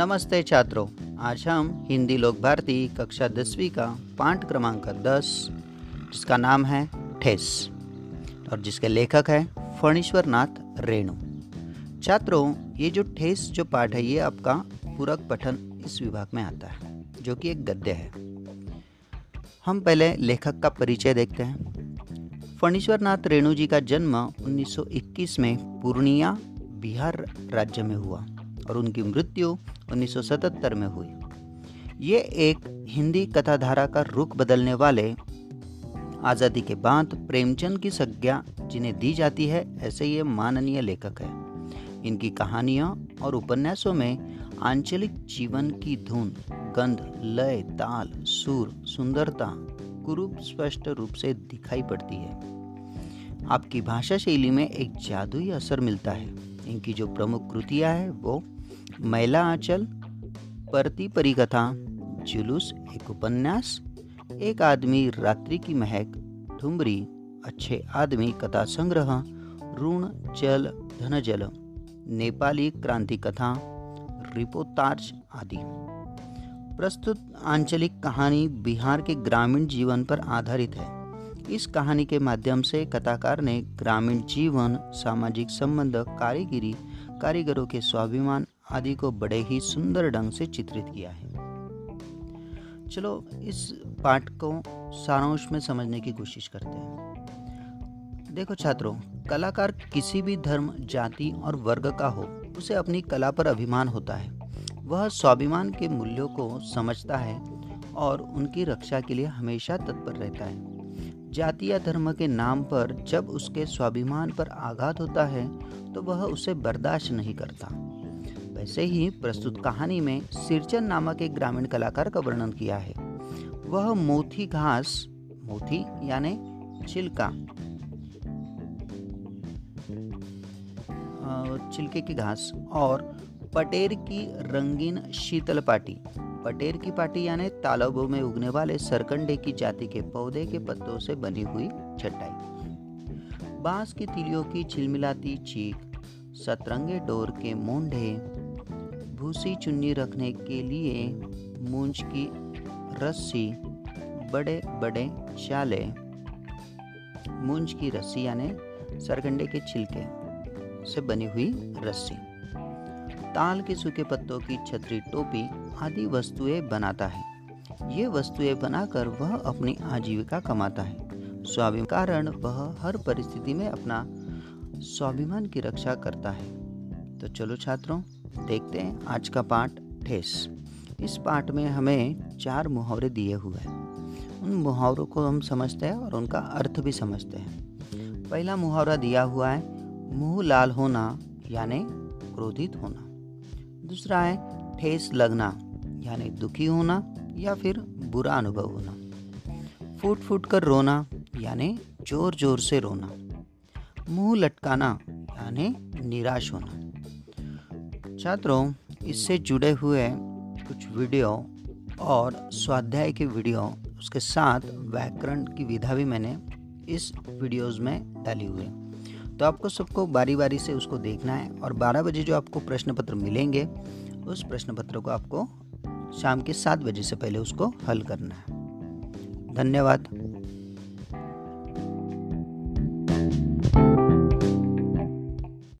नमस्ते छात्रों, आज हम हिंदी लोक भारती कक्षा दसवीं का पाठ क्रमांक दस, जिसका नाम है ठेस, और जिसके लेखक है फणीश्वर नाथ रेणु। छात्रों, ये जो ठेस जो पाठ है, ये आपका पूरक पठन इस विभाग में आता है, जो कि एक गद्य है। हम पहले लेखक का परिचय देखते हैं। फणीश्वर नाथ रेणु जी का जन्म 1921 में पूर्णिया, बिहार राज्य में हुआ। और उनकी मृत्यु 1977 में हुई। ये एक हिंदी कथाधारा का रुख बदलने वाले आज़ादी के बाद प्रेमचंद की संज्ञा जिन्हें दी जाती है, ऐसे ये माननीय लेखक है। इनकी कहानियाँ और उपन्यासों में आंचलिक जीवन की धुन, गंध, लय, ताल, सुर, सुंदरता, कुरूप, स्पष्ट रूप से दिखाई पड़ती है। आपकी भाषा शैली में एक जादुई असर मिलता है। इनकी जो प्रमुख कृतियाँ है, वो महिला आंचल, परती परिकथा, जुलूस, एक उपन्यास, एक आदमी रात्रि की महक ठुमरी अच्छे आदमी कथा संग्रह, ऋण, जल धन जल नेपाली क्रांति कथा रिपोतार्ज आदि। प्रस्तुत आंचलिक कहानी बिहार के ग्रामीण जीवन पर आधारित है। इस कहानी के माध्यम से कथाकार ने ग्रामीण जीवन, सामाजिक संबंध, कारीगिरी, कारीगरों के स्वाभिमान आदि को बड़े ही सुंदर ढंग से चित्रित किया है। चलो, इस पाठ को सारांश में समझने की कोशिश करते हैं। देखो छात्रों, कलाकार किसी भी धर्म, जाति और वर्ग का हो, उसे अपनी कला पर अभिमान होता है। वह स्वाभिमान के मूल्यों को समझता है और उनकी रक्षा के लिए हमेशा तत्पर रहता है। जाति या धर्म के नाम पर जब उसके स्वाभिमान पर आघात होता है तो वह उसे बर्दाश्त नहीं करता। वैसे ही प्रस्तुत कहानी में सिरचन नामक एक ग्रामीण कलाकार का वर्णन किया है। वह मोथी घास मोथी यानी छिलका छिलके की घास और पटेर की रंगीन शीतल पाटी पटेर की पाटी यानी तालाबों में उगने वाले सरकंडे की जाति के पौधे के पत्तों से बनी हुई चटाई बाँस की तिलियों की छिलमिलाती चीख, सतरंगे डोर के मोंढे, भूसी चुन्नी रखने के लिए मूंज की रस्सी, बड़े बड़े चाले मूंज की रस्सी यानी सरगंडे के छिलके से बनी हुई रस्सी। ताल के सूखे पत्तों की छतरी टोपी आदि वस्तुएँ बनाता है। ये वस्तुएँ बनाकर वह अपनी आजीविका कमाता है। स्वाभिमान कारण वह हर परिस्थिति में अपना स्वाभिमान की रक्षा करता है। तो चलो छात्रों, देखते हैं आज का पाठ ठेस। इस पाठ में हमें चार मुहावरे दिए हुए हैं। उन मुहावरों को हम समझते हैं और उनका अर्थ भी समझते हैं। पहला मुहावरा दिया हुआ है, मुँह लाल होना यानी क्रोधित होना। दूसरा है ठेस लगना, यानी दुखी होना या फिर बुरा अनुभव होना। फूट फूट कर रोना, यानी ज़ोर ज़ोर से रोना। मुँह लटकाना, यानी निराश होना। छात्रों, इससे जुड़े हुए कुछ वीडियो और स्वाध्याय के वीडियो, उसके साथ व्याकरण की विधा भी मैंने इस वीडियोस में डाली हुई है। तो आपको सबको बारी बारी से उसको देखना है और 12 बजे जो आपको प्रश्न पत्र मिलेंगे, उस प्रश्न पत्र को आपको शाम के सात बजे से पहले उसको हल करना है। धन्यवाद।